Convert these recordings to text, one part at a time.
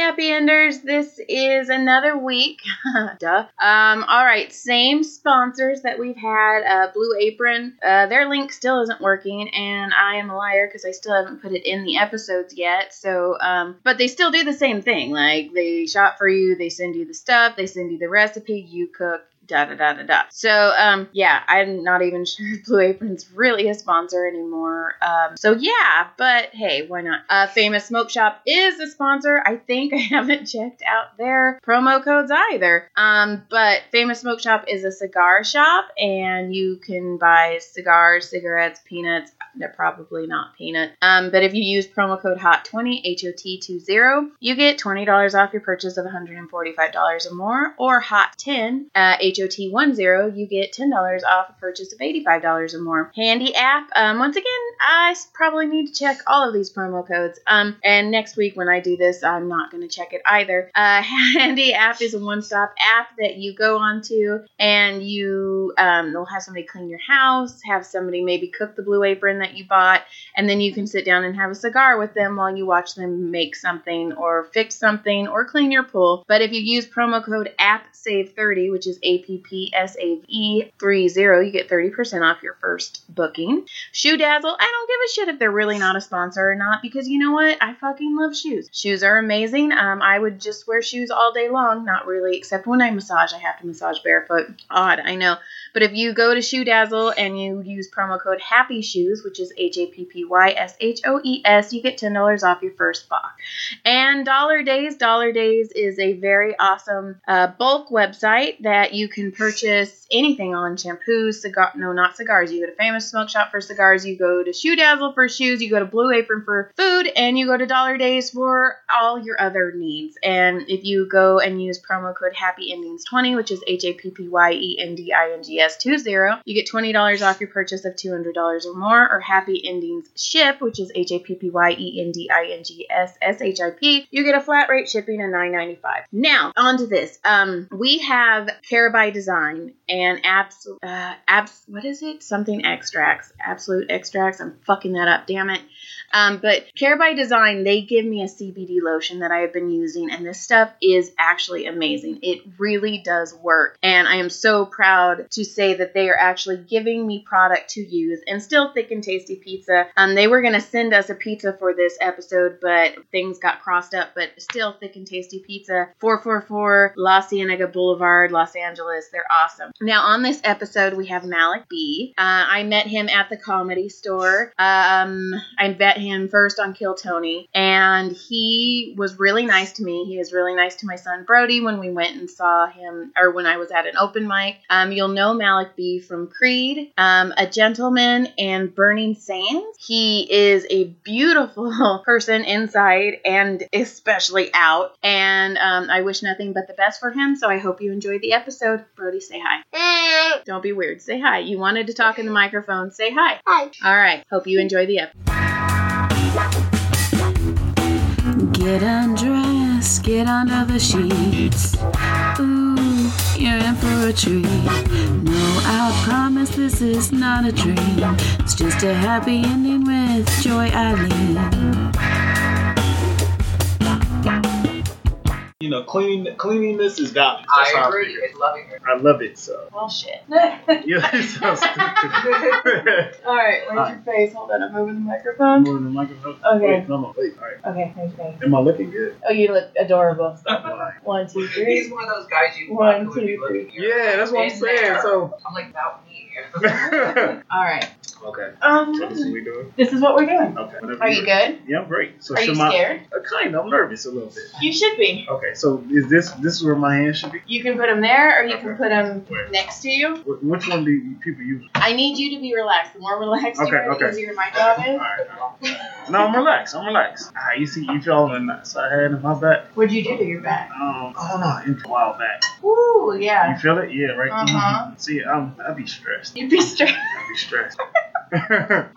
happy enders. This is another week. Duh. Um, all right, same sponsors that we've had. Uh, Blue Apron. Uh, their link still isn't working, and I am a liar because I still haven't put it in the episodes yet. So, um, but they still do the same thing. Like they shop for you, they send you the stuff, they send you the recipe, you cook, da da da da da. So um yeah, I'm not even sure if Blue Apron's really a sponsor anymore. Um so yeah, but hey, why not? Uh Famous Smoke Shop is a sponsor. I think I haven't checked out their promo codes either. Um but Famous Smoke Shop is a cigar shop and you can buy cigars, cigarettes, peanuts. They're probably not peanut. Um but if you use promo code HOT20 H O T 20, you get $20 off your purchase of $145 or more or HOT10 uh HOT10, you get $10 off a purchase of $85 or more. Handy app. Um, once again, I probably need to check all of these promo codes. Um, and next week when I do this, I'm not going to check it either. Uh, Handy app is a one stop app that you go onto and you um, will have somebody clean your house, have somebody maybe cook the blue apron that you bought, and then you can sit down and have a cigar with them while you watch them make something or fix something or clean your pool. But if you use promo code APPSAVE30, which is AP PPPSAVE30. You get 30% off your first booking. Shoe Dazzle, I don't give a shit if they're really not a sponsor or not because you know what? I fucking love shoes. Shoes are amazing. Um, I would just wear shoes all day long, not really, except when I massage. I have to massage barefoot. Odd, I know. But if you go to Shoe Dazzle and you use promo code Happy Shoes, which is H A P P Y S H O E S, you get ten dollars off your first box. And Dollar Days, Dollar Days is a very awesome uh, bulk website that you can purchase anything on shampoos, cigar no, not cigars. You go to Famous Smoke Shop for cigars, you go to Shoe Dazzle for shoes, you go to Blue Apron for food, and you go to Dollar Days for all your other needs. And if you go and use promo code Happy Endings 20, which is H A P P Y E N D I N G S 20, you get $20 off your purchase of $200 or more, or Happy Endings Ship, which is H A P P Y E N D I N G S S H I P. You get a flat rate shipping of $9.95. Now, on to this. Um, we have Care by Design and abs, uh, abs, what is it? Something extracts, absolute extracts. I'm fucking that up, damn it. Um, but Care by Design, they give me a CBD lotion that I have been using, and this stuff is actually amazing. It really does work, and I am so proud to say that they are actually giving me product to use. And still, thick and tasty pizza. Um, they were gonna send us a pizza for this episode, but things got crossed up. But still, thick and tasty pizza. 444 La Cienega Boulevard, Los Angeles. They're awesome. Now, on this episode, we have Malik B. Uh, I met him at the comedy store. Um, I met him first on Kill Tony, and he was really nice to me. He was really nice to my son Brody when we went and saw him, or when I was at an open mic. Um, you'll know Malik B from Creed, um, A Gentleman, and Burning Sands. He is a beautiful person inside and especially out, and um, I wish nothing but the best for him. So I hope you enjoyed the episode. Brody, say hi. Don't be weird. Say hi. You wanted to talk in the microphone. Say hi. Hi. All right. Hope you enjoy the episode. Get undressed, get under the sheets. Ooh, you're in for a treat. No, I promise this is not a dream. It's just a happy ending with Joy Eileen. You know, cleaning cleanliness is godly. That's I agree. feel. It's loving her. I love it. So Well, shit. you so stupid. All right. Where's your face? Hold on. I'm moving the microphone. More than the microphone. Okay. Wait, no, no, wait. All right. Okay. There's face. Am I looking good? Oh, you look adorable. Stop lying. One, two, He's one of those guys you One, who be looking here. Yeah, that's what I'm saying. So. I'm like, about me. All right. Okay. Um, So this is what we're doing. this is what we're doing. Okay. Whenever Are you good? Yeah, I'm great. So Are you my- scared? Uh, kind of. I'm nervous a little bit. You should be. Okay. So is this this is where my hand should be? You can put them there, or you can put them Where? next to you. Wh- Which one do you, people use? I need you to be relaxed. The more relaxed Okay, you are, the okay. easier my job All is. right. No, I'm relaxed. I'm relaxed. Ah, you see, you feel the knots I had in my back. What'd you do to your back? Um, oh no, into a while back. Ooh, yeah. You feel it? Yeah, right. Uh-huh. Mhm. See, I'm, I'd be stressed. You'd be stressed. I'd be stressed.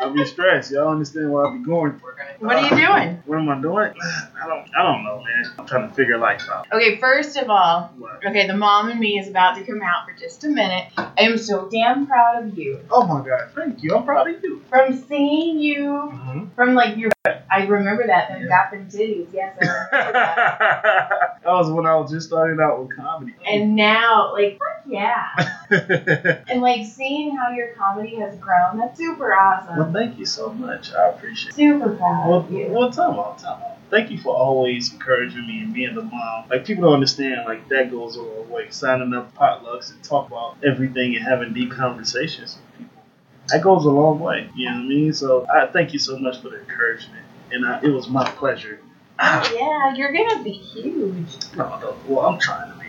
I'd be stressed. Y'all understand what I'll be going through. What are you doing? What am I doing? I don't. I don't know, man. I'm trying to figure life out. Okay, first of all, What? okay, the mom and me is about to come out for just a minute. I am so damn proud of you. Oh my God! Thank you. I'm proud of you. From seeing you, Mm-hmm. from like your, I remember that, them gapping titties. Yes, I remember that. that was when I was just starting out with comedy. And now, like, fuck yeah. And like seeing how your comedy has grown, that's super awesome. well, thank you so much. I appreciate it. Super proud Well, of you. well, time out, time out. Thank you for always encouraging me and being the mom. Like people don't understand, like that goes a long way. Signing up potlucks and talk about everything and having deep conversations with people. That goes a long way. You know what I mean? So I thank you so much for the encouragement, and I, it was my pleasure. Yeah, you're gonna be huge. No, no, well, I'm trying to.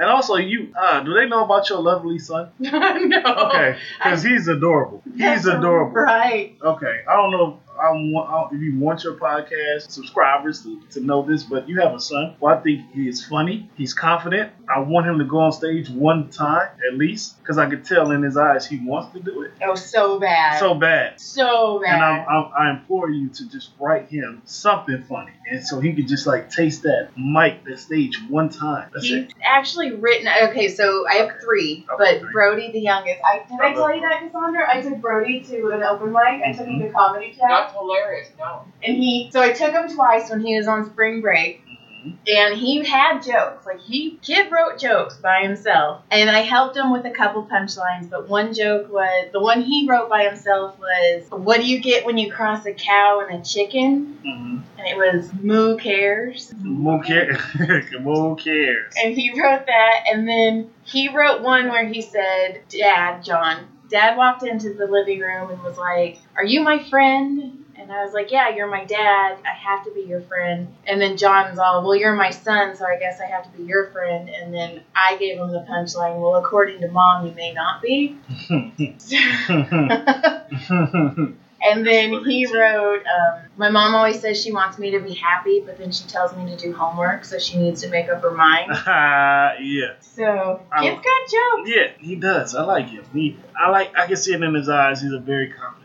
And also, you, uh, do they know about your lovely son? no. Okay, because he's adorable. He's adorable. Right. Okay, I don't know I want, if you want your podcast subscribers to, to know this, but you have a son. Well, I think he is funny. He's confident. I want him to go on stage one time at least because I could tell in his eyes he wants to do it Oh, so bad. so bad. so bad. And I'm, I'm, I implore you to just write him something funny, and so he could just like taste that mic, that stage one time. That's He's it. actually written. Okay, so I have three, Okay, but three. Brody, the youngest. I did I tell you that, Cassandra? I took Brody to an open mic. I took him to comedy chat, That's hilarious. No. and he. So I took him twice when he was on spring break, Mhm. and he had jokes. Like he kid wrote jokes by himself, and I helped him with a couple punchlines. But one joke was the one he wrote by himself was, "What do you get when you cross a cow and a chicken?" Mhm. And it was moo cares. Moo cares? Who cares? And he wrote that, and then he wrote one where he said, Dad, John, Dad walked into the living room and was like, Are you my friend? And I was like, Yeah, you're my dad. I have to be your friend. And then John's all, Well, you're my son, so I guess I have to be your friend. And then I gave him the punchline, Well, according to mom, you may not be. And then he wrote, um, My mom always says she wants me to be happy, but then she tells me to do homework, so she needs to make up her mind. yeah. So, I- kid's got jokes. Yeah, he does. I like him. He, I like. I can see it in his eyes. He's a very confident.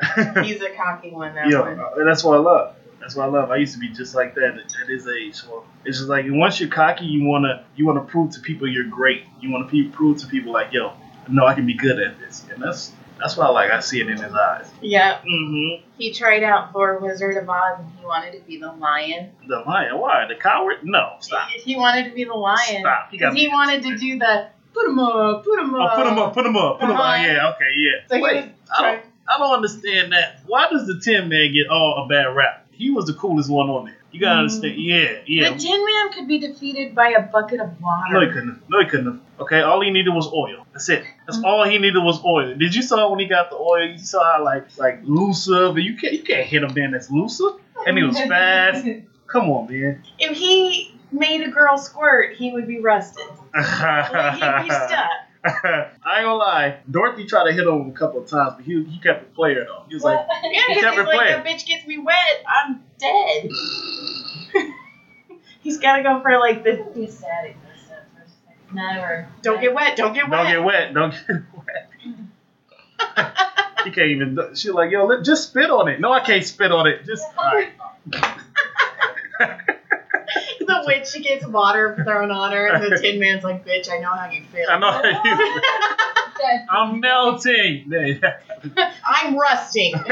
He's a cocky one, that yeah, one. that's what I love. That's what I love. I used to be just like that at, his age. So it's just like once you're cocky, you wanna you wanna prove to people you're great. You wanna pe- prove to people like, yo, no, I can be good at this, and that's that's why I like. I see it in his eyes. Yeah. Mm-hmm. He tried out for Wizard of Oz and he wanted to be the lion. The lion. Why? The coward? No, stop. He wanted to be the lion. Stop. Because he wanted to do the put him up, put him up. Oh, up. put him up, put him up, put him up. Uh-huh. Yeah, okay, yeah. So he Wait, I don't, I don't understand that. Why does the Tin Man get all a bad rap? He was the coolest one on there. You gotta Mm. understand. Yeah, yeah. The Tin Man could be defeated by a bucket of water. No, he couldn't. have. No, he couldn't. have. Okay, all he needed was oil. That's it. That's all he needed was oil. Did you saw when he got the oil? You saw how like like Lucifer, but you can't you can't hit him then. That's Lucifer, and he was fast. Come on, man. If he made a girl squirt, he would be rusted. Like, he'd be stuck. I ain't gonna lie. Dorothy tried to hit him a couple of times, but he, he kept it player though. He was like, Yeah, He kept he's it like, playing. that bitch gets me wet, I'm dead. he's got to go for like the. He's static for a sec- for a second. Never. Don't get wet, don't get wet. "Don't get wet, don't get wet." he can't even. do- She like, yo, let, just spit on it. No, I can't spit on it. Just. All right. the witch gets water thrown on her, and the Tin Man's like, "Bitch, I know how you feel. I know how you. feel. I'm melting. I'm rusting."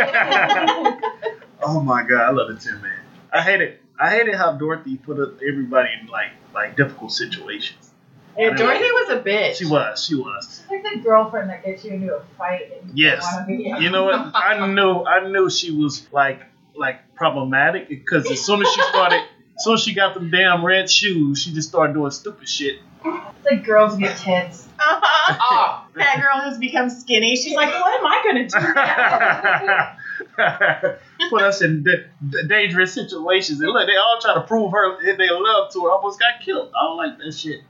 oh my god, I love the Tin Man. I hate it. I hated how Dorothy put up everybody in like like difficult situations. yeah, Dorothy was a bitch. She was. She was. It's like the girlfriend that gets you into a fight and Yes. want. You know what? I knew. I knew she was like like problematic because as soon as she started, as soon as she got them damn red shoes, she just started doing stupid shit. It's like girls get tits. Uh-huh. Ah, That girl has become skinny. She's like, "What am I gonna do now?" Put us in da- da- dangerous situations, and look, they all try to prove her they love to her. Almost got killed. I don't like that shit.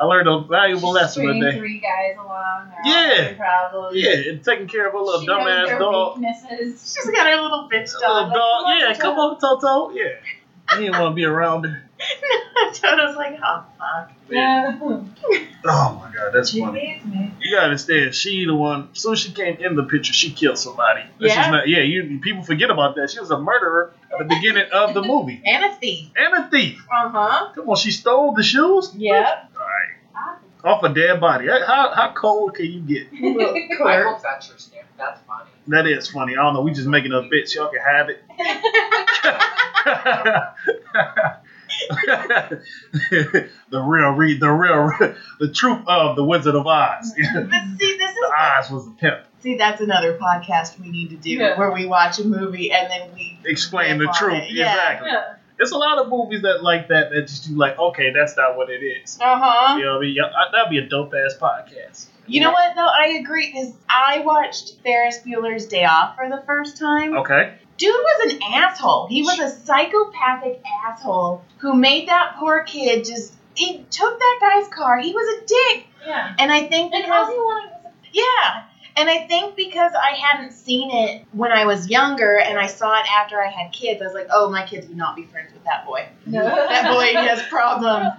I learned a valuable lesson Stringing today. three guys along. Yeah. having Problems. Yeah, and taking care of her little She dumbass dog. weaknesses. She's got her little bitch Little dog. dog. Like, Yeah, come on, Toto. Yeah. He didn't want to be around her. no, Toto's like, "Oh fuck." Yeah. Oh my god, that's She funny. me. You gotta understand, she the one. As soon as she came in the picture, she killed somebody. That's Yeah? just not, yeah. You people forget about that. She was a murderer at the beginning of the movie And a thief. and a thief. Uh huh. Come on, she stole the shoes. Yeah. All right, off a dead body. How how cold can you get? I hope that's your stamp. That's funny. That is funny. I don't know. We just making up bits. Y'all can have it. the real read the real the truth of the Wizard of Oz. But see, this is the Oz was a pimp. see that's another podcast we need to do Yeah. where we watch a movie and then we Explain the truth. it. Exactly. Yeah. There's a lot of movies that like that that just do like, okay, that's not what it is. Uh huh. You know what I mean? Yeah, That'd be a dope ass podcast. You know what though? I agree because I watched Ferris Bueller's Day Off for the first time. Okay. Dude was an asshole. He was a psychopathic asshole who made that poor kid just. He took that guy's car. He was a dick, Yeah. and I think And because all he wanted was a yeah, and I think because I hadn't seen it when I was younger, and I saw it after I had kids, I was like, oh, my kids would not be friends with that boy. No. That boy has problems.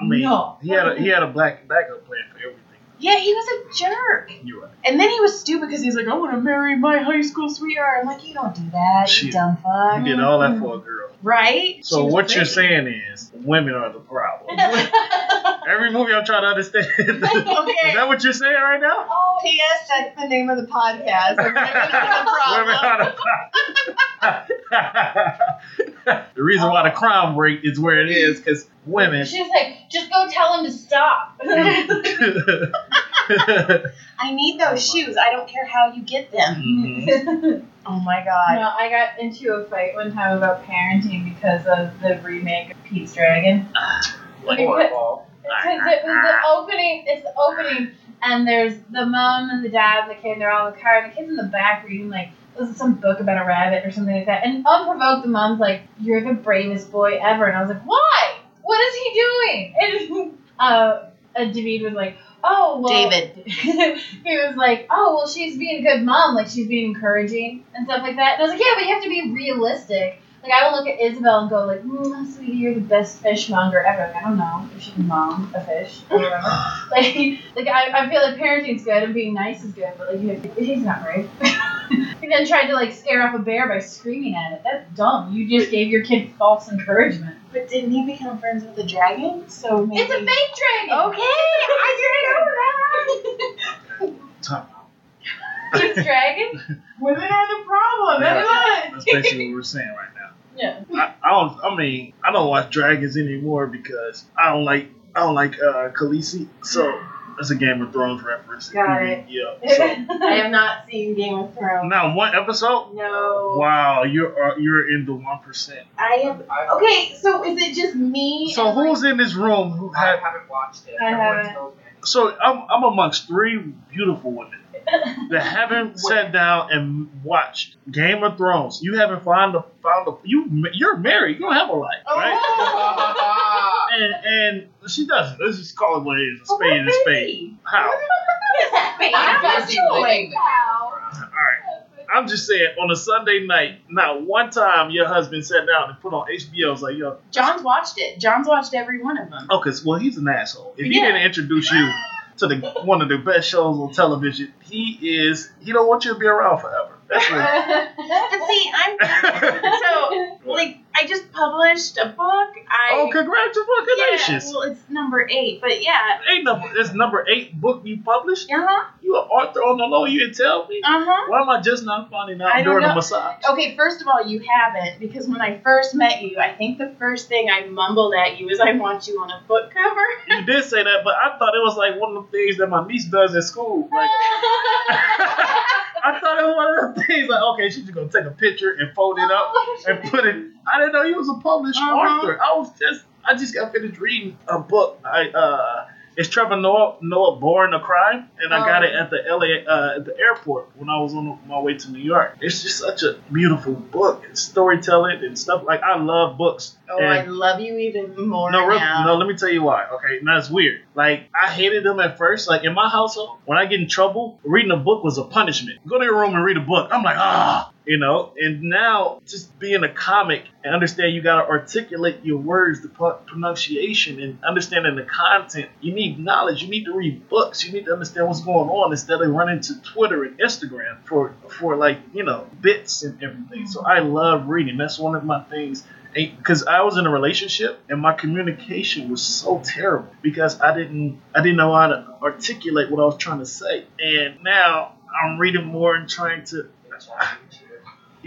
I mean, No. he had a he had a black backup plan for everything. Yeah, he was a jerk. You're right. And then he was stupid because he's like, I want to marry my high school sweetheart. I'm like, you don't do that, you Shit. dumb fuck. He did all that for a girl. Right? So what you're saying is women are the problem. Every movie I'm trying to understand. is that what you're saying right now? Oh, P.S. That's the name of the podcast. Women are the problem. the the reason why the crime rate is where it is because women. She was like, just go tell him to stop. I need those shoes. I don't care how you get them. Mhm. Oh my god. No, I got into a fight one time about parenting because of the remake of Pete's Dragon. Horrible. Because it was the opening, it's the opening, and there's the mom and the dad and the kid, and they're all in the car, and the kid's in the back reading, like, this is some book about a rabbit or something like that. And unprovoked, the mom's like, You're the bravest boy ever. And I was like, Why? What is he doing? And uh, and David was like, Oh, well. David. he was like, Oh, well, she's being a good mom. Like, she's being encouraging and stuff like that. And I was like, Yeah, but you have to be realistic. Like, I don't look at Isabel and go, like, mm, sweetie, you're the best fishmonger ever. Like, I don't know if she can mom a fish or whatever. like, like I, I feel like parenting's good and being nice is good, but, like, you have, he's not brave. he then tried to, like, scare off a bear by screaming at it. That's dumb. You just gave your kid false encouragement. But didn't he become friends with the dragon? So maybe. It's a fake dragon! Okay, I didn't know that. Time out. Pete's dragon? Women are the problem. Yeah, That's That's basically what we're saying right now. Yeah. I, I don't. I mean, I don't watch dragons anymore because I don't like. I don't like uh, Khaleesi. So that's a Game of Thrones reference. Got it. Yeah. So I have not seen Game of Thrones. now one episode. No. Wow, you're uh, you're in the one percent. I have. I, Okay, so is it just me? So and, like, who's in this room who I had? haven't watched it. I Everyone haven't. So I'm I'm amongst three beautiful women that haven't sat down and watched Game of Thrones. You haven't found a found a you you're married. You don't have a life, oh. right? Oh. And and she doesn't. Let's just call it what it is. A spade is a spade. How? I'm busy living. All right. I'm just saying, on a Sunday night, not one time your husband sat down and put on HBO. Was like, yo, John's watched it. John's watched every one of them. oh, cause well, he's an asshole. If he Yeah. didn't introduce you to the one of the best shows on television, he is. He don't want you to be around forever. That's what. But see, I'm so like I just published a book. I oh, congratulations! Yeah, well, it's number eight, but yeah. Ain't number. It's number eight book you published. Uh huh. You an author on the low. You didn't tell me. Uh huh. Why am I just not finding out during the massage? Okay, first of all, you haven't because when I first met you, I think the first thing I mumbled at you is I want you on a book cover. You did say that, but I thought it was like one of the things that my niece does at school. Like, I thought it was one of the things like, okay, she's just gonna take a picture and fold it up and put it. I didn't know you was a published Uh-huh. author. I was just, I just got finished reading a book. I uh, it's Trevor Noah, Noah Born a Crime, and I got Oh. it at the LA uh, at the airport when I was on my way to New York. It's just such a beautiful book, it's storytelling and stuff. Like I love books. Oh, and I love you even more no, real, now. no. Let me tell you why. Okay, now it's weird. Like I hated them at first. Like in my household, when I get in trouble, reading a book was a punishment. Go to your room and read a book. I'm like ah, you know. And now just being a comic and understand you gotta articulate your words, the pronunciation, and understanding the content. You need knowledge. You need to read books. You need to understand what's going on instead of running to Twitter and Instagram for for like you know bits and everything. So I love reading. That's one of my things because I was in a relationship and my communication was so terrible because I didn't I didn't know how to articulate what I was trying to say. And now I'm reading more and trying to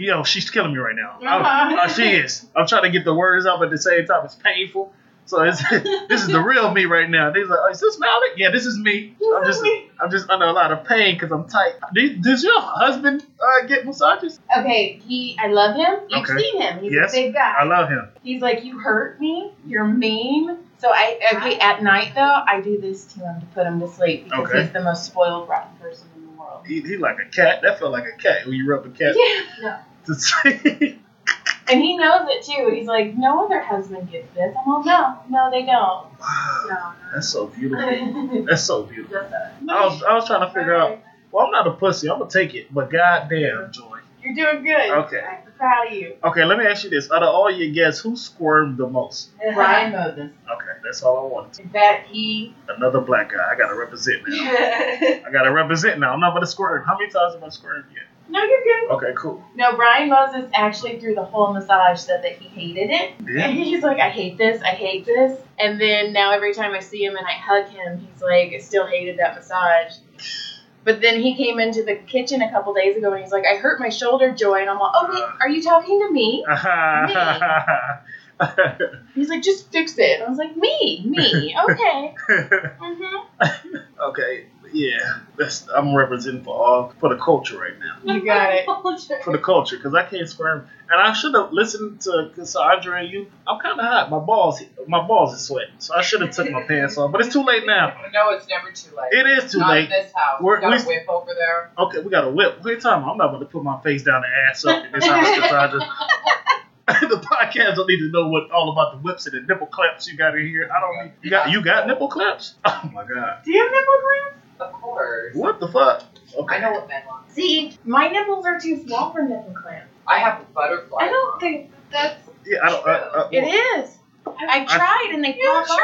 Yo, she's killing me right now. Uh-huh. I'm- uh, she is. I'm trying to get the words out, but at the same time, it's painful. So it's, this is the real me right now. They's like, oh, is this Malik? Yeah, this is me. I'm just, I'm just under a lot of pain because I'm tight. Does your husband uh, get massages? Okay, he. I love him. You've Okay. seen him. He's Yes. a big guy. I love him. He's like, you hurt me. You're mean. So I okay at night though I do this to him to put him to sleep because Okay. he's the most spoiled rotten person in the world. He, he like a cat. That felt like a cat when you rub a cat. Yeah. To say, And he knows it too. He's like, no other husband gets this. I'm like, no, no, they don't. wow, that's so beautiful. That's so beautiful. I was, I was trying to figure out. Well, I'm not a pussy. I'm gonna take it, but goddamn, Joy. You're doing good. Okay. I'm proud of you. Okay, let me ask you this: Out of all your guests, who squirmed the most? Brian Moses. Okay, that's all I wanted. That he. Another black guy. I gotta represent now. I gotta represent now. I'm not gonna squirm. How many times have I squirmed yet? No, you're good. Okay, cool. No, Brian Moses actually through the whole massage said that he hated it. Yeah. And he's like, I hate this, I hate this. And then now every time I see him and I hug him, he's like, I still hated that massage. But then he came into the kitchen a couple days ago and he's like, I hurt my shoulder, Joy. And I'm like, oh, wait, are you talking to me? me? He's like, just fix it. I was like, me, me, okay. hmm okay, yeah. That's I'm representing for all for the culture right now. You got it. For the culture, because I can't squirm. And I should have listened to Cassandra and you. I'm kind of hot. My balls, my balls are sweating, so I should have took my pants off. But it's too late now. No, it's never too late. It is too Not late. in this house. We're- we got we- a whip over there. Okay, we got a whip. What are you talking about? I'm not going to put my face down and ass up in this house, Cassandra. the podcast don't need to know what all about the whips and the nipple claps you got in here. I don't need. You got you got nipple claps. Oh my god! Do you have nipple clamps? Of course. What the fuck? Okay. I know what men want. See, my nipples are too small for nipple clamps. I have a butterfly. I don't think that's. Yeah, I don't. Uh, uh, It is. I tried and they pop off.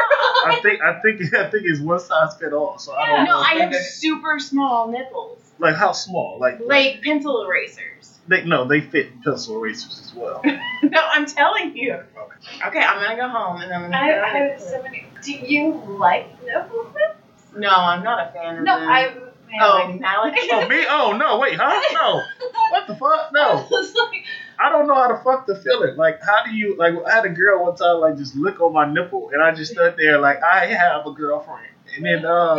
I think I think I think it's one size fit all. So I don't No, know. I have super small nipples. like how small? Like Like pencil erasers. they no they fit pencil erasers as well. No, I'm telling you. Okay, I'm gonna go home and I'm gonna. I, put I have so many. Do you like nipple clips? No, I'm not a fan of No, them. I. Oh, Malik. oh me? Oh no! Wait, huh? No. What the fuck? No. I don't know how to fuck the feeling. Like, how do you like? I had a girl one time like just lick on my nipple, and I just stood there like I have a girlfriend, and then uh,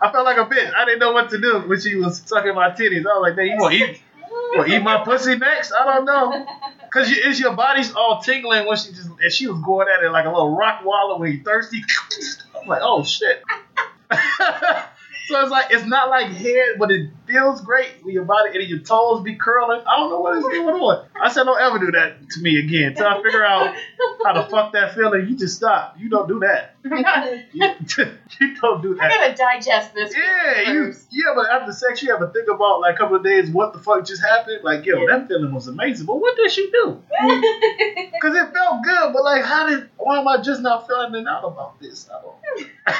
I felt like a bitch. I didn't know what to do when she was sucking my titties. I was like, "Man, you want to eat? You want to eat my pussy next? I don't know." Cause you, your body's all tingling when she just and she was going at it like a little rock wallow when you thirsty. I'm like, oh shit. so it's like it's not like head, but it feels great when your body and your toes be curling. I don't know what is going on. I said don't ever do that to me again. Till I figure out how to fuck that feeling. You just stop. You don't do that. You, you don't do that. I gotta digest this. Yeah, you yeah, but after sex you ever think about like a couple of days what the fuck just happened? Like, yo, that feeling was amazing. But what did she do? Cause it felt good, but like, how did? Why am I just not feeling out about this? I don't.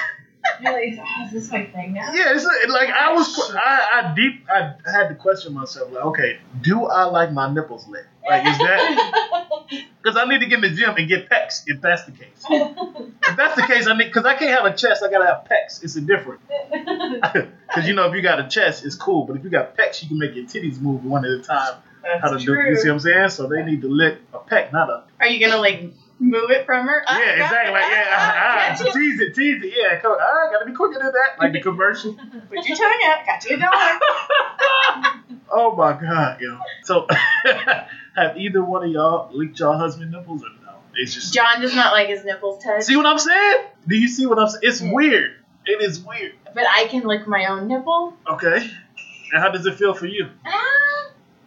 You're like, oh, is this my thing now? Yeah, it's like I was. I, I deep. I had to question myself. Like, okay, do I like my nipples lit? Like, is that? Because I need to get in the gym and get pecs. If that's the case. If that's the case, I need. Because I can't have a chest. I gotta have pecs. It's a different. Because you know, if you got a chest, it's cool. But if you got pecs, you can make your titties move one at a time. That's How to do? You see what I'm saying? So they need to lick a pec, not a. Are you gonna like move it from her? Ah, Yeah, exactly. Like, yeah, Ah, ah, tease it, tease it. Yeah, come, ah, gotta be quicker than that. Like the commercial. Put your tongue out. Got you a dollar. oh my god, yo. So, have either one of y'all licked y'all husband nipples or no? It's just. John does not like his nipples touched, See what I'm saying? Do you see what I'm saying? It's weird. It is weird. but I can lick my own nipple. Okay. And how does it feel for you? Ah,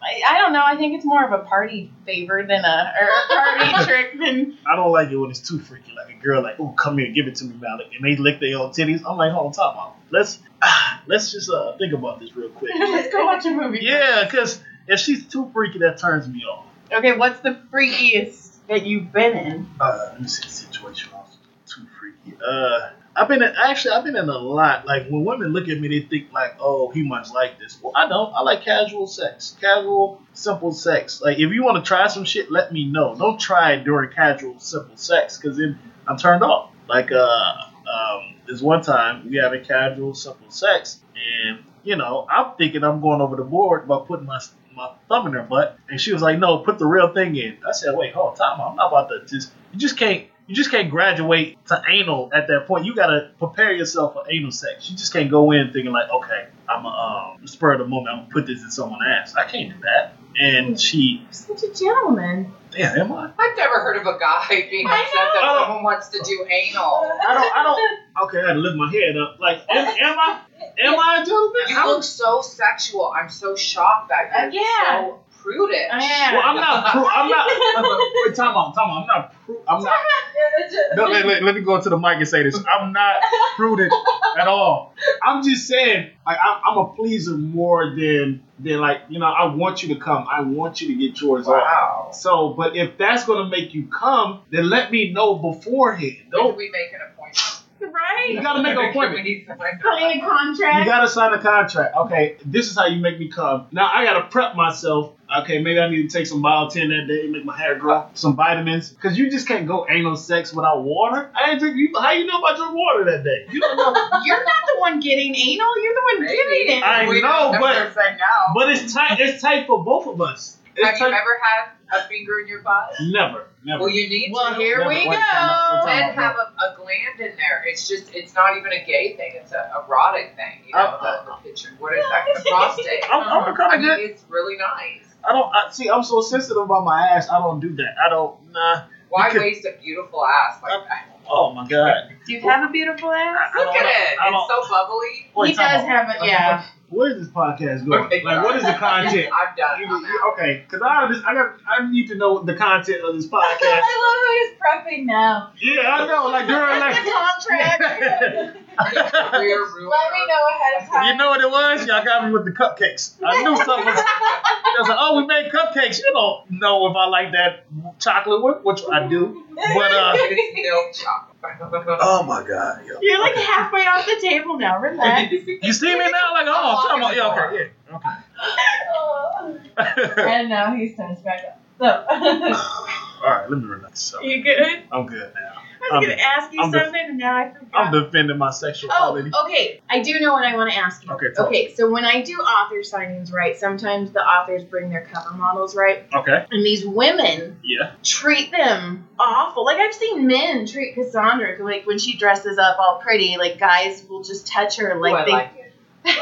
I, I don't know. I think it's more of a party favor than a or a party trick than. I don't like it when it's too freaky. Like a girl, like, oh, come here, give it to me, Malik, and they lick their own titties. I'm like, hold on, top out. Let's ah, let's just uh, think about this real quick. Let's go watch a movie. yeah, because if she's too freaky, that turns me off. Okay, what's the freakiest that you've been in? Uh, let me see the situation. I was too freaky. Uh, I've been in, actually I've been in a lot. Like when women look at me, they think like, oh, he must like this. Well, I don't. I like casual sex, casual, simple sex. Like if you want to try some shit, let me know. Don't try it during casual, simple sex, because then I'm turned off. Like uh, um, this one time we having casual, simple sex, and you know I'm thinking I'm going over the board by putting my my thumb in her butt, and she was like, "No, put the real thing in." I said, "Wait, hold on, time. I'm not about to just. You just can't." You just can't graduate to anal at that point. You gotta prepare yourself for anal sex. You just can't go in thinking like, okay, I'm a um, spur of the moment. I'm gonna put this in someone's ass. I can't do that. And she, such a gentleman. damn, am I? I've never heard of a guy being upset that know. someone wants to do anal. I don't. I don't. Okay, I had to lift my head up. Like, am, am I? Am I a gentleman? You I'm- look so sexual. I'm so shocked that you're Uh, yeah. so prudish. Oh, yeah. Well, I'm not. Pru- I'm not. Wait, time out. Time out. I'm not. Pru- I'm not. No, let, let- let me go to the mic and say this. I'm not prudent at all. I'm just saying, like, I'm, I'm a pleaser more than than like, you know, I want you to come. I want you to get yours off. Wow. So, but if that's gonna make you come, then let me know beforehand. When do Don't. we make an appointment? Right? You gotta make an We appointment. need to Sign a contract. You gotta sign a contract. Okay, this is how you make me come. Now I gotta prep myself. Okay, maybe I need to take some biotin that day, make my hair grow, some vitamins, because you just can't go anal sex without water. I didn't drink. You, how you know about drink water that day? You don't know. You're not the one getting anal. You're the one Maybe. giving it. I We know, but- have to say now. but it's tight. It's tight for both of us. It's Have you tight. ever had a finger in your butt? Never, never. Well, you need well, to. here Never. we Wait, go. time out, time Men out. have a, a gland in there. It's just, it's not even a gay thing. It's a erotic thing. You know, Uh, the, the picture. What is that? The prostate. I'm, I'm I kind mean, of good. it's really nice. I don't I, see. I'm so sensitive about my ass. I don't do that. I don't. Nah. Why Because- waste a beautiful ass like that? Oh my god. Do you have a beautiful ass? Look at it. It's so bubbly. Wait, he does out. have it. Yeah. Where is this podcast going? Okay, Like, what is the content? I'm done. You- you- okay, because I just I got I need to know the content of this podcast. I love how he's prepping now. yeah, I know. Like during like The like. contract. Career ruiner. Let me know ahead of time. You know what it was? Y'all got me with the cupcakes. I knew something was. I was like, oh, we made cupcakes. You don't know if I like that chocolate one, which I do. But uh, It's milk chocolate. oh my god, yo. You're like halfway off the table now. Relax. You see me now? Like, oh, come on, yeah, okay, yeah, okay. and now he starts back up. So, All right, let me relax. So, you good? I'm good now. I was I'm- gonna ask you I'm def- something, and now I forgot. I'm defending my sexuality. Oh, okay. I do know what I want to ask you. Okay, tell Okay, so when I do author signings, right, sometimes the authors bring their cover models, right? Okay. And these women Yeah. treat them awful. Like I've seen men treat Cassandra like when she dresses up all pretty, like guys will just touch her like Ooh, I they like it. If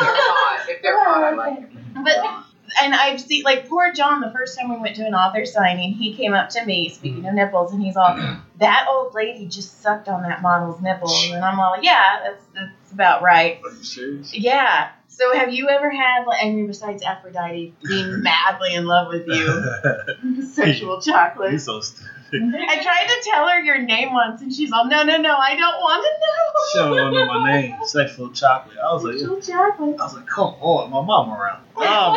they're hot, if they're hot, I like it. but and I've seen like poor John the first time we went to an author signing, he came up to me speaking of nipples and he's all that old lady just sucked on that model's nipples and I'm all yeah, that's that's about right. Are you serious? Yeah. So have you ever had like I mean besides Aphrodite being madly in love with you, sexual You're chocolate? so stupid. I tried to tell her your name once and she's all no no no I don't want to know. She don't know my name. Sexual chocolate. I was like, Sexual chocolate. I was like, come on, my mom around. Um,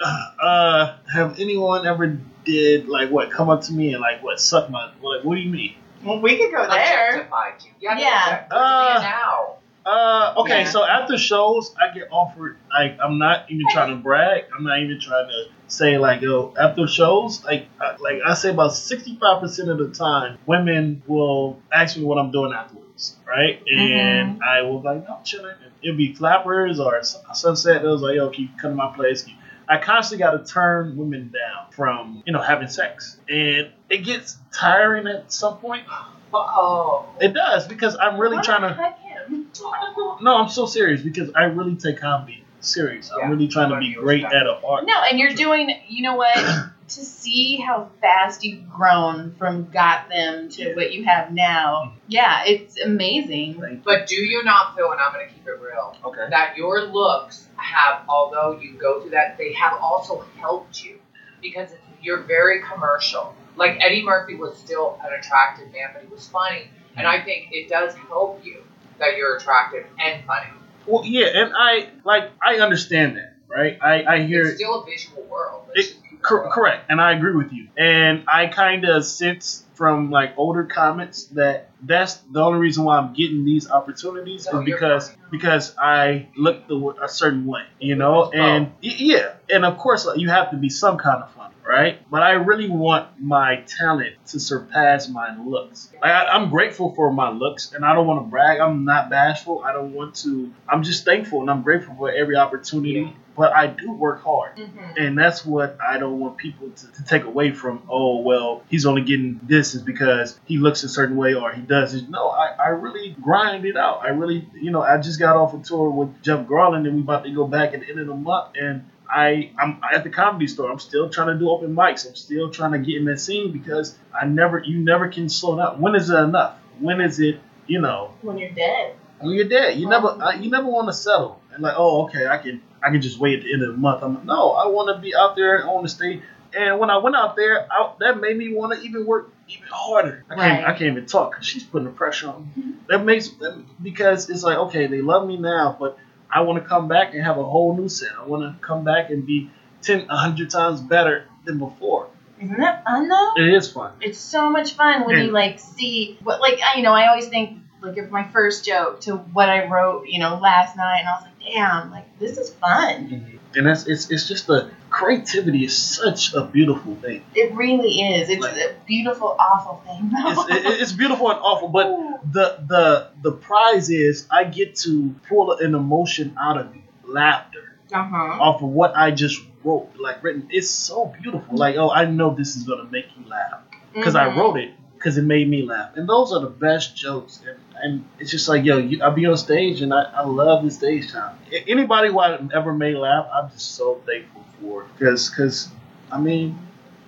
uh, have anyone ever did like what? Come up to me and like what? Suck my like? What do you mean? Well, we could go there. Objectified you. Yeah. Yeah. Uh, now. Uh, okay, Yeah. so after shows, I get offered. I I'm not even trying to brag. I'm not even trying to say like, yo, after shows, like I, like I say about sixty five percent of the time, women will ask me what I'm doing afterwards, right? And I will be like, no, I'm chilling. It'll be flappers or sunset. It was like, yo, can you come to my place? I constantly got to turn women down from you know having sex, and it gets tiring at some point. Oh. It does because I'm really Why trying to. Hug him? No, I'm so serious because I really take comedy serious. Yeah, I'm really trying to be great at an art. No, and you're doing, you know what? to see how fast you've grown from got them to what you have now, mm-hmm. yeah, it's amazing. But do you not feel, and I'm going to keep it real, Okay. that your looks have, although you go through that, they have also helped you because it's, you're very commercial. Like Eddie Murphy was still an attractive man, but he was funny, and mm-hmm. I think it does help you that you're attractive and funny. Well, yeah, and I like I understand that, right? I I hear It's still a visual world. It- Cor- correct, and I agree with you. And I kind of sense from like older comments that that's the only reason why I'm getting these opportunities No, is because because I look the, a certain way, you know. And yeah, and of course like, you have to be some kind of funny, right? But I really want my talent to surpass my looks. Like, I, I'm grateful for my looks, and I don't want to brag. I'm not bashful. I don't want to. I'm just thankful, and I'm grateful for every opportunity. but I do work hard. Mhm. And that's what I don't want people to, to take away from, oh, well, he's only getting this is because he looks a certain way or he does it. No, I, I really grind it out. I really, you know, I just got off a tour with Jeff Garlin and we about to go back at the end of the month. And I, I'm at the comedy store. I'm still trying to do open mics. I'm still trying to get in that scene because I never, you never can slow down. When is it enough? When is it, you know, when you're dead. when you're dead, you never, I, you never want to settle and like, oh, okay, I can, I can just wait at the end of the month. I'm like, no, I want to be out there on the stage. And when I went out there, I, that made me want to even work even harder. I can't, Right. I can't even talk she's putting the pressure on me. Mm-hmm. That makes that, because it's like, okay, they love me now, but I want to come back and have a whole new set. I want to come back and be ten, a hundred times better than before. Isn't that fun though? It is fun. It's so much fun when Yeah. you like see what like I you know I always think like of my first joke to what I wrote you know last night and I was like damn like this is fun. And that's it's it's just the creativity is such a beautiful thing. It really is. It's Like- a beautiful awful thing. It's, it, it's beautiful and awful, but the the the prize is I get to pull an emotion out of you, laughter uh huh. off of what I just wrote, like written. It's so beautiful. Like oh, I know this is gonna make you laugh because I wrote it because it made me laugh, and those are the best jokes. And, and it's just like yo, you, I'll be on stage and I, I love the stage time. Anybody who I've ever made laugh, I'm just so thankful for because because I mean.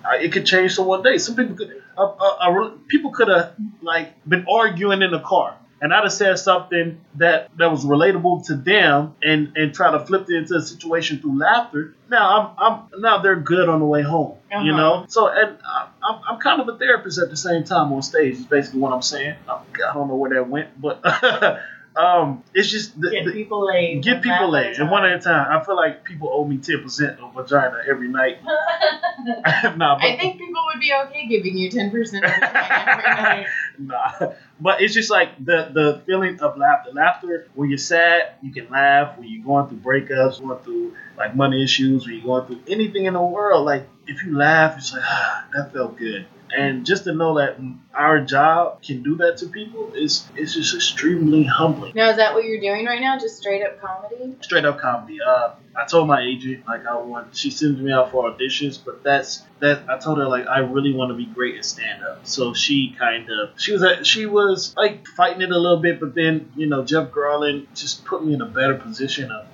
I, it could change to one day. Some people could, uh, uh, uh, people could have like been arguing in the car, and I'd have said something that that was relatable to them, and and try to flip it into a situation through laughter. Now I'm I'm now they're good on the way home, you Uh-huh. know. So and I, I'm I'm kind of a therapist at the same time on stage. Is basically what I'm saying. I, don't know where that went, but um, it's just the, Get the, people laid. Get people laid, and one at a time. I feel like people owe me ten percent of vagina every night. nah, I think people would be okay giving you ten percent of every night. Nah. But it's just like the the feeling of laughter. Laughter when you're sad, you can laugh. When you're going through breakups, going through like money issues, when you're going through anything in the world, like if you laugh, it's like ah, that felt good. And just to know that our job can do that to people is is just extremely humbling. Now is that what you're doing right now? Just straight up comedy? straight up comedy. Uh, I told my agent like I want. She sends me out for auditions, but that's that. I told her like I really want to be great at stand up. So she kind of she was at, she was like fighting it a little bit, but then you know Jeff Garlin just put me in a better position of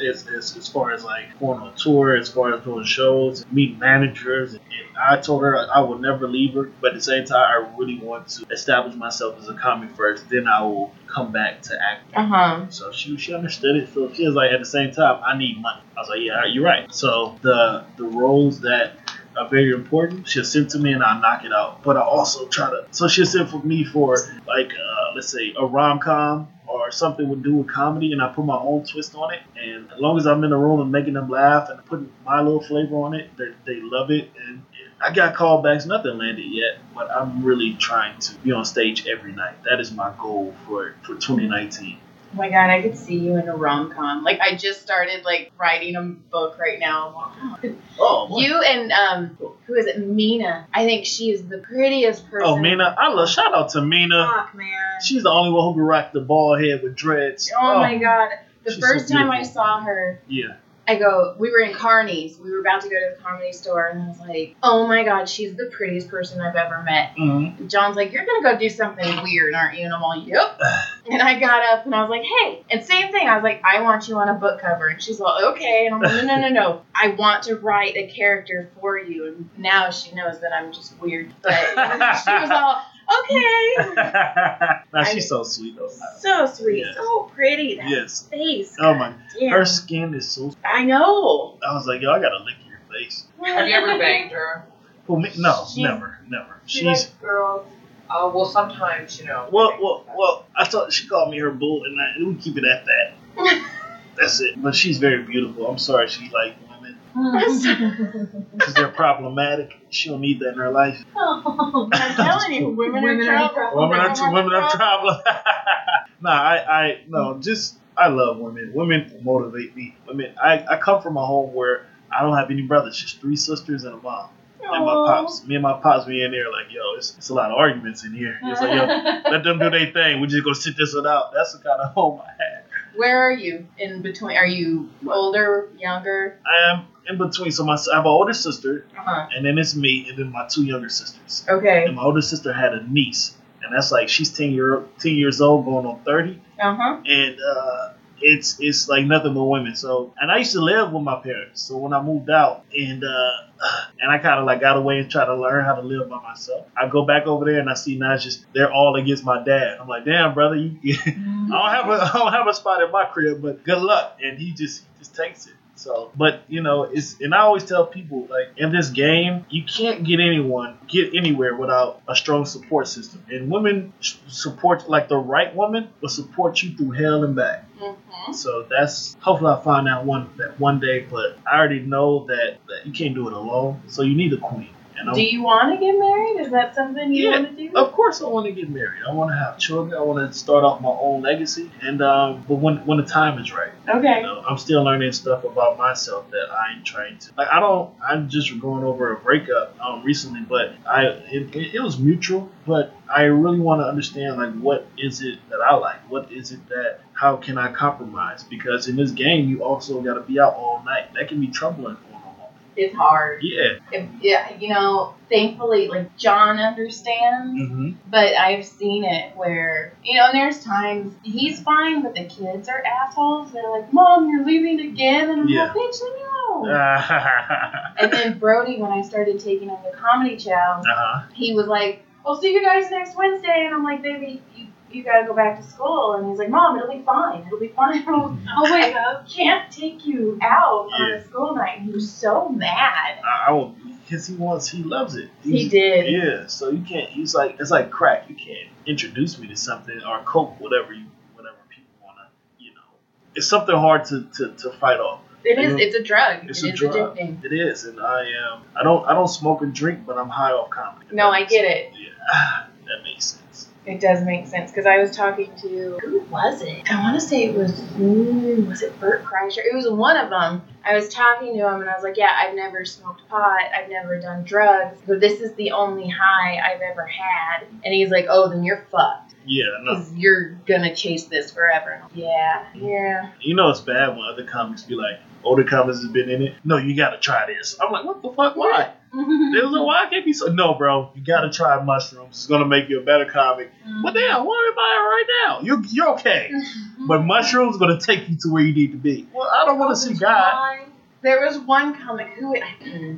as, as, as far as like going on tour, as far as doing shows, meeting managers, and, and I told her I will never leave her, but at the same time I really want to establish myself as a comic first. Then I will come back to acting. Uh huh. So she she understood it. So she was like, at the same time, I need money. I was like, yeah, you're right. So the the roles that are very important, she'll send to me and I'll knock it out. But I also try to. So she'll send for me for like uh, let's say a rom com or something would do with comedy, and I put my own twist on it. And as long as I'm in the room and making them laugh and putting my little flavor on it, they love it. And I got callbacks, nothing landed yet, but I'm really trying to be on stage every night. That is my goal for for 2019. Oh my god, I could see you in a rom com. Like I just started like writing a book right now. Wow. Oh? You and um, who is it? Mina. I think she is the prettiest person. Oh, Mina. I love. Shout out to Mina. Fuck, man. She's the only one who can rock the bald head with dreads. oh, my god. The she's so first time I saw her, Yeah. I go, we were in Carney's. We were about to go to the comedy store, and I was like, oh my god, she's the prettiest person I've ever met. Mm-hmm. John's like, you're gonna go do something weird, aren't you? And I'm like, yep. and I got up and I was like, hey. And same thing, I was like, I want you on a book cover. And she's like, okay. And I'm like, no, no, no, no. I want to write a character for you. And now she knows that I'm just weird. But she was all, okay. now she's so sweet though. So sweet, Yes. so pretty. That Yes. face. Oh my. Damn. Her skin is so. I know. I was like, yo, I gotta lick your face. Have you ever banged her? Who me? No, She's- never, never. She She's likes girls. Oh, well, sometimes, you know. well, well, well. I thought she called me her bull, and I, we keep it at that. That's it. But she's very beautiful. I'm sorry she like women because they're problematic. She don't need that in her life. oh, I'm telling you, women, Women are are trouble. Women are tr- women are problem. nah, I, I no, just I love women. Women motivate me. Women. I, I come from a home where I don't have any brothers, just three sisters and a mom. And my pops, me and my pops, be in there like, yo, it's, it's a lot of arguments in here. It's like, yo, let them do their thing. We just gonna sit this one out. That's the kind of home I had. Where are you in between? Are you older, younger? I am in between. So my I have an older sister, Uh-huh. and then it's me, and then my two younger sisters. Okay. And my older sister had a niece, and that's like she's ten year ten years old, going on thirty, Uh huh. and uh, it's it's like nothing but women. So, and I used to live with my parents. So when I moved out, and uh, and I kind of like got away and tried to learn how to live by myself. I go back over there and I see now just they're all against my dad. I'm like, damn, brother, you. I don't have a I don't have a spot in my crib, but good luck. And he just he just takes it. So, but you know, it's and I always tell people like in this game, you can't get anyone get anywhere without a strong support system. And women support like the right woman will support you through hell and back. Mm-hmm. So that's hopefully I find out one that one day. But I already know that, that you can't do it alone. So you need a queen. And I'm, Do you want to get married? Is that something you Yeah. want to do? of course, I want to get married. I want to have children. I want to start off my own legacy. And um, but when when the time is right. Okay. You know, I'm still learning stuff about myself that I'm trying to. Like, I don't. I'm just going over a breakup um, recently, but I it, it, it was mutual. But I really want to understand like what is it that I like? What is it that? How can I compromise? Because in this game, you also got to be out all night. That can be troubling for. It's hard. Yeah. If- yeah, you know, thankfully, like John understands, Mm-hmm. but I've seen it where, you know, and there's times he's fine, but the kids are assholes. They're like, "Mom, you're leaving again," and I'm Yeah. like, "Bitch, leave me alone." uh and then Brody, when I started taking him to comedy chow, huh. he was like, "I'll see you guys next Wednesday," and I'm like, "Baby, you." You gotta go back to school, and he's like, "Mom, it'll be fine. It'll be fine." Oh my god. can't take you out on a school night. And he was so mad. I, I will because he wants. He loves it. He did. Yeah, so you can't. He's like it's like crack. You can't introduce me to something or coke, whatever you, whatever people wanna, you know. It's something hard to to, to fight off. It is. It's a drug. It's it a is drug. addicting. It is, and I am. I don't. I don't smoke and drink, but I'm high off comedy. No, I get it. Yeah, that makes sense. It does make sense because I was talking to who was it? I want to say it was mm, was it Bert Kreischer? It was one of them. I was talking to him and I was like, "Yeah, I've never smoked pot. I've never done drugs. But this is the only high I've ever had." And he's like, "Oh, then you're fucked Yeah, no. you're gonna chase this forever." And I'm like, yeah, yeah. You know it's bad when other comics be like, older comics has been in it. No, you gotta try this. I'm like, what the fuck? Why? They was like, why I can't be so? No, bro, you gotta try mushrooms. It's gonna make you a better comic. But mm-hmm. damn, what am I right now? You you're okay. Mm-hmm. But mushrooms gonna take you to where you need to be. Well, I don't want to see God. There was one comic who I hmm.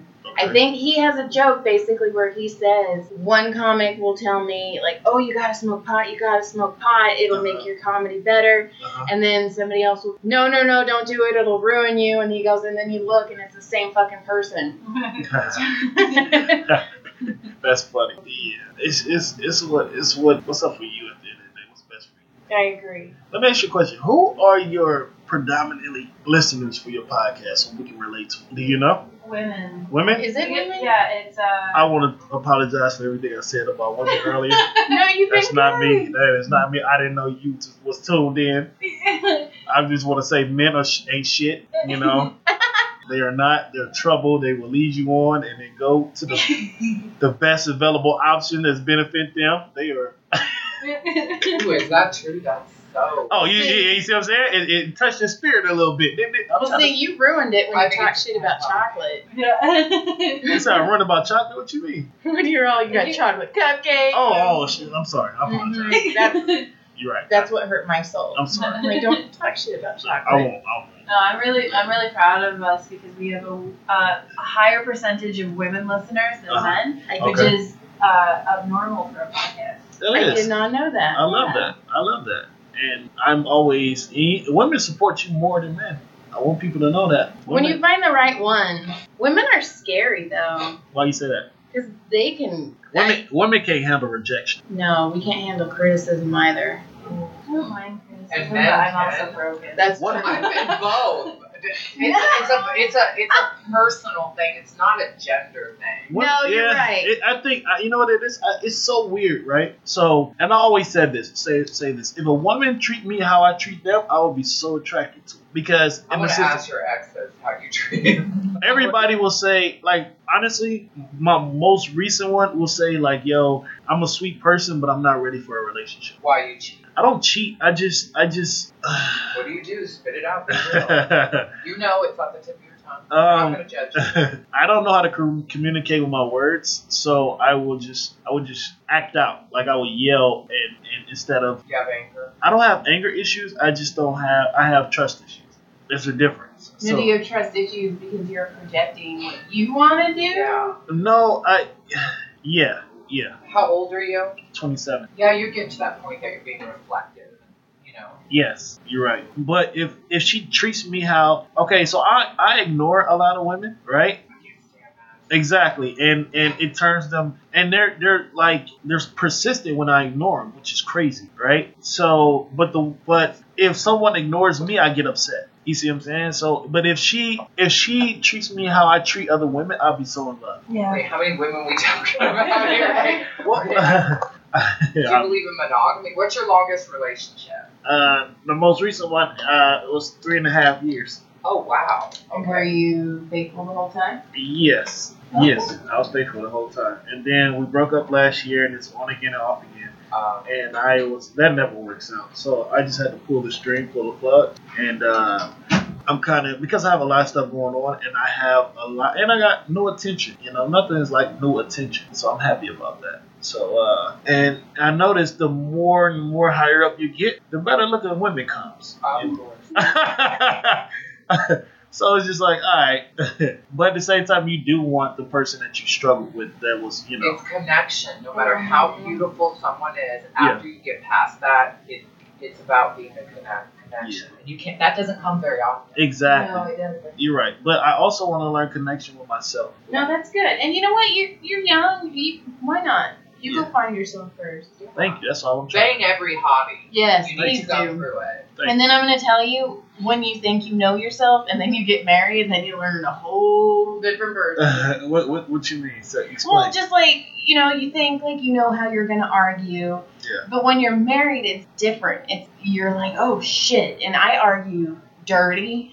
Think he has a joke basically where he says one comic will tell me like, "Oh, you gotta smoke pot. You gotta smoke pot. It'll make your comedy better." Uh-huh. And then somebody else will, "No, no, no, don't do it. It'll ruin you." And he goes, and then you look, and it's the same fucking person. That's funny. Yeah, it's it's it's what it's what what's up for you at the end of the day. What's best for you? I agree. Let me ask you a question. Who are your predominantly listeners for your podcast so we can relate to? Do you know? Women. Women? Is it women? Yeah, it's uh. I want to apologize for everything I said about women earlier. No, you That's not me. That is not me. I didn't know you t- was tuned in. I just want to say men are sh- ain't shit. You know, they are not. They're trouble. They will lead you on and then go to the the best available option that's benefit them. They are. Ooh, is that true? That's so. Oh, you, you, you see what I'm saying? It, it touched your spirit a little bit, didn't it? I'm Well, trying see, you ruined it when I you think talked shit about chocolate. to, you said I run about chocolate. What do you mean? when you're all, you got chocolate cupcakes. Oh, oh shit. I'm sorry. I apologize. Mhm. That's, You're right. that's what hurt my soul. I'm sorry. I'm like, don't talk shit about chocolate. I won't. I won't. No, I'm really, I'm really proud of us because we have a, uh, a higher percentage of women listeners than Uh-huh. men, I, which is uh, abnormal for a podcast. It I is. did not know that. I love that. I love that. And I'm always e- women support you more than men. I want people to know that. When you find the right one, women are scary though, why you say that? because they can. Women women can't handle rejection. No, we can't handle criticism either. I don't mind criticism, And but men I'm can. also broken. That's What- true. I've been both. It's, it's a it's a it's a personal thing. It's not a gender thing. What- No, you're right. It, I think I- you know what it is. I, it's so weird, right? So, and I always said this. Say say this. If a woman treat me how I treat them, I would be so attracted to. Her. Because I'm in the gonna sense, ask your exes how you treat him. everybody will say like honestly my most recent one will say like yo I'm a sweet person, but I'm not ready for a relationship. Why you cheat? I don't cheat. I just, I just. What do you do? Spit it out. You know it's on the tip of your tongue. I'm Um, not gonna judge. I don't know how to com- communicate with my words, so I will just I would just act out like I would yell and, and instead of You have anger. I don't have anger issues. I just don't have I have trust issues. There's a difference. Maybe So, you have trust issues because you're projecting what you want to do. Yeah. no, I yeah yeah How old are you? 27. Yeah, you're getting to that point that you're being reflective. You know. Yes, you're right. But if if she treats me how okay, so I I ignore a lot of women, right? I can't stand that. Exactly, and and it turns them, and they're they're like they're persistent when I ignore them, which is crazy, right? So, but the but if someone ignores me, I get upset. You see what I'm saying? So, but if she if she treats me how I treat other women, I'll be so in love. Yeah. Wait, how many women we talking about here? What? Do you believe in monogamy? What's your longest relationship? uh, the most recent one uh, was three and a half years. Oh wow. And were you faithful the whole time? Yes, yes, I was faithful the whole time, and then we broke up last year, and it's on again and off again. Um, and I was that never works out. So I just had to pull the string, pull the plug, and uh, I'm kind of because I have a lot of stuff going on, and I have a lot, and I got no attention. You know, nothing is like no attention, so I'm happy about that. So uh, and I noticed the more and more higher up you get, the better looking women comes. course. so it's just like, all right, but at the same time, you do want the person that you struggled with that was, you know, It's connection. No matter how mm-hmm. beautiful someone is, after you get past that, it, it's about being a connect, connection. And you can't. That doesn't come very often. exactly. No. You're right, but I also want to learn connection with myself. No, that's good. And you know what? You're you're young. You, why not? You Yeah. go find yourself first. Thank you. That's all I'm trying. Bang every hobby. Yes, You need please to go through it. Thank And then I'm going to tell you when you think you know yourself, and then you get married, and then you learn a whole different person. what, what what you mean? So explain. Well, just like you know, you think like you know how you're gonna argue, Yeah. but when you're married, it's different. It's you're like, oh shit, and I argue dirty.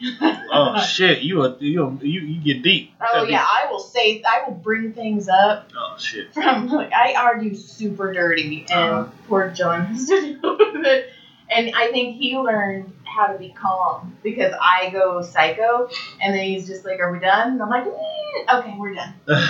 oh shit, you a, you a, you you get deep. Oh yeah, I will say I will bring things up Oh shit. from like I argue super dirty, and Uh-huh. poor John has to deal with it. And I think he learned how to be calm because I go psycho, and then he's just like, "Are we done?" And I'm like, "Mm, "Okay, we're done."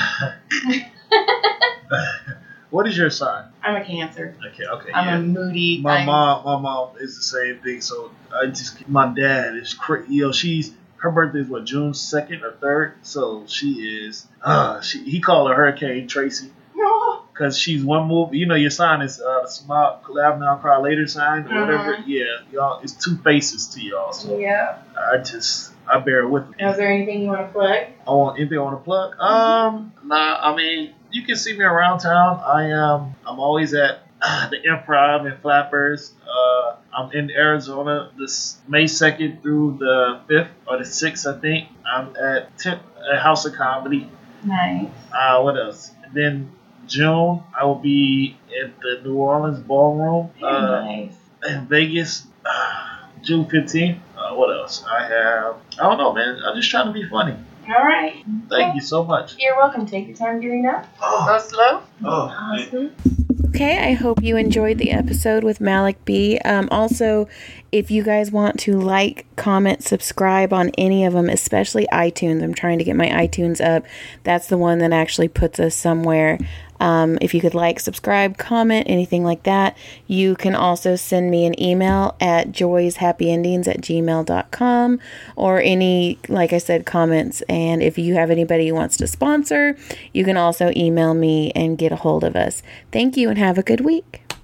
what is your sign? I'm a Cancer. Okay, okay. I'm yeah. a moody. my I'm- mom, my mom is the same thing. So I just, my dad is crazy. You know, she's her birthday is what June second or third. So she is. Uh, she he called her Hurricane Tracy No. because she's one move. You know, your sign is uh, the smile, laugh now, cry later sign or whatever. Mhm. Yeah, y'all, it's two faces to y'all. So Yeah. I just I bear with them. Is there anything you want to plug? I want anything I want to plug. Um, nah. I mean, you can see me around town. I am. I'm always at the Improv and Flappers. Uh, I'm in Arizona this May second through the fifth or the sixth, I think. I'm at, 10, at House of Comedy. Nice. Uh, what else? And then June, I will be at the New Orleans Ballroom. Uh, nice. in Vegas, uh, June 15th. Uh, what else? I have. I don't know, man. I'm just trying to be funny. All right. Thank you so much. You're welcome. Take your time getting up. Oh, Go slow. oh, Awesome. Okay, I hope you enjoyed the episode with Malik B. Um, also, if you guys want to like, comment, subscribe on any of them, especially iTunes, I'm trying to get my iTunes up. That's the one that actually puts us somewhere. Um, if you could like, subscribe, comment, anything like that, you can also send me an email at joyshappyendings at gmail.com or any, like I said, comments. And if you have anybody who wants to sponsor, you can also email me and get a hold of us. Thank you and have a good week.